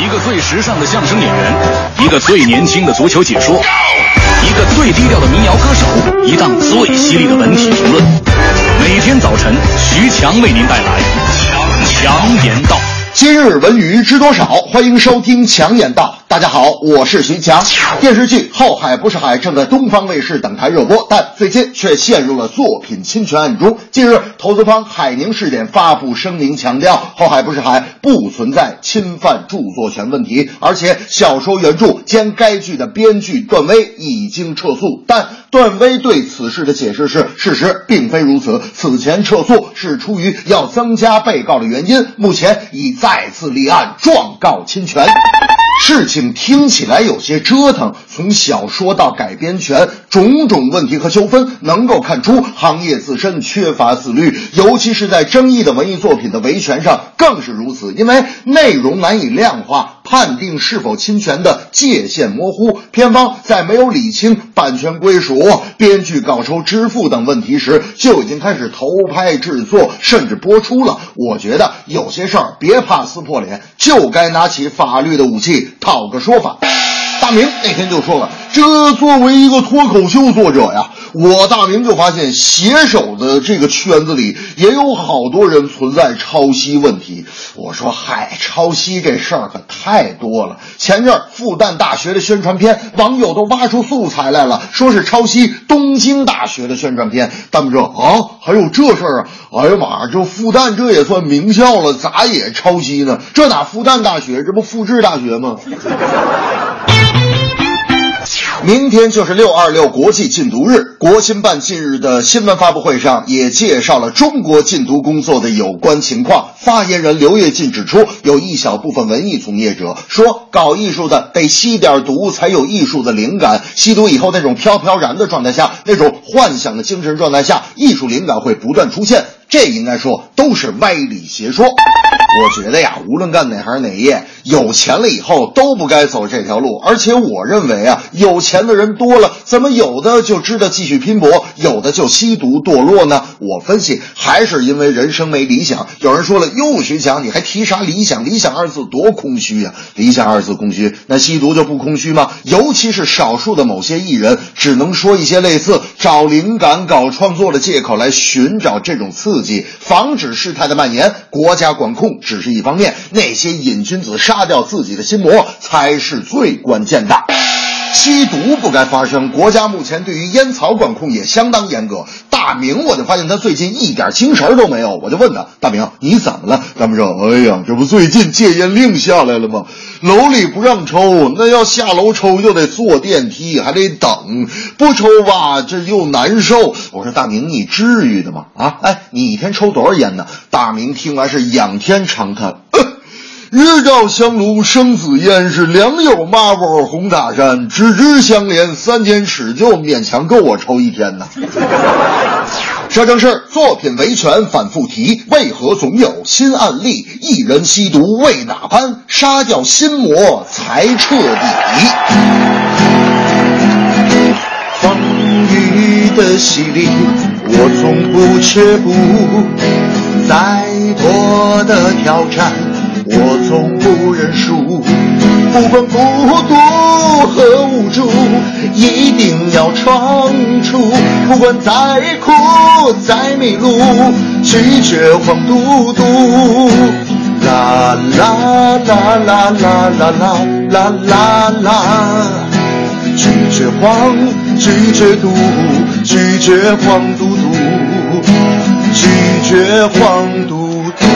一个最时尚的相声演员，一个最年轻的足球解说，一个最低调的民谣歌手，一档最犀利的文体评论。每天早晨，徐强为您带来强强言道。今日文娱知多少？欢迎收听强言道。大家好，我是徐强。电视剧《后海不是海》正在东方卫视等台热播，但最近却陷入了作品侵权案中。近日，投资方海宁试点发布声明，强调《后海不是海》不存在侵犯著作权问题，而且小说原著兼该剧的编剧段威已经撤诉。但段威对此事的解释是：事实并非如此，此前撤诉是出于要增加被告的原因，目前已再次立案状告侵权。事情听起来有些折腾，从小说到改编权，种种问题和纠纷，能够看出行业自身缺乏自律，尤其是在争议的文艺作品的维权上更是如此。因为内容难以量化，判定是否侵权的界限模糊，片方在没有理清版权归属、编剧稿酬支付等问题时，就已经开始投拍制作，甚至播出了。我觉得有些事儿别怕撕破脸，就该拿起法律的武器。讨个说法，大明那天就说了，这作为一个脱口秀作者呀，我大明就发现写手的这个圈子里也有好多人存在抄袭问题。我说嗨，抄袭这事儿可太多了。前阵复旦大学的宣传片，网友都挖出素材来了，说是抄袭东京大学的宣传片。大明说啊，还有这事儿啊？哎呀妈，这复旦这也算名校了，咋也抄袭呢？这哪复旦大学，这不复制大学吗？明天就是六二六国际禁毒日，国新办近日的新闻发布会上也介绍了中国禁毒工作的有关情况。发言人刘跃进指出，有一小部分文艺从业者说，搞艺术的得吸点毒才有艺术的灵感，吸毒以后那种飘飘然的状态下，那种幻想的精神状态下，艺术灵感会不断出现。这应该说都是歪理邪说。我觉得呀，无论干哪行哪业，有钱了以后都不该走这条路。而且我认为啊，有钱的人多了，怎么有的就知道继续拼搏，有的就吸毒堕落呢？我分析还是因为人生没理想。有人说了，哟，徐强，你还提啥理想？理想二字多空虚呀！理想二字空虚，那吸毒就不空虚吗？尤其是少数的某些艺人，只能说一些类似找灵感、搞创作的借口来寻找这种刺激，防止事态的蔓延。国家管控只是一方面，那些瘾君子杀掉自己的心魔才是最关键的。吸毒不该发生，国家目前对于烟草管控也相当严格。大明，我就发现他最近一点精神都没有，我就问他：“大明，你怎么了？”大明说：“哎呀，这不最近戒烟令下来了吗？楼里不让抽，那要下楼抽就得坐电梯，还得等，不抽吧这又难受。”我说：“大明，你至于的吗？啊，哎，你一天抽多少烟呢？”大明听完是仰天长叹。日照香炉生紫烟，是良友抹窝红塔山，只知相连三千尺，就勉强够我抽一天呐。说正事，作品维权反复提，为何总有新案例？一人吸毒为哪般？杀掉心魔才彻底。风雨的洗礼，我从不却步，再多的挑战。我从不认输，不管孤独和无助，一定要闯出。不管再苦再迷路，拒绝黄嘟嘟。啦啦啦啦啦啦啦啦啦啦，拒绝黄，拒绝毒，拒绝黄嘟嘟，拒绝黄嘟嘟。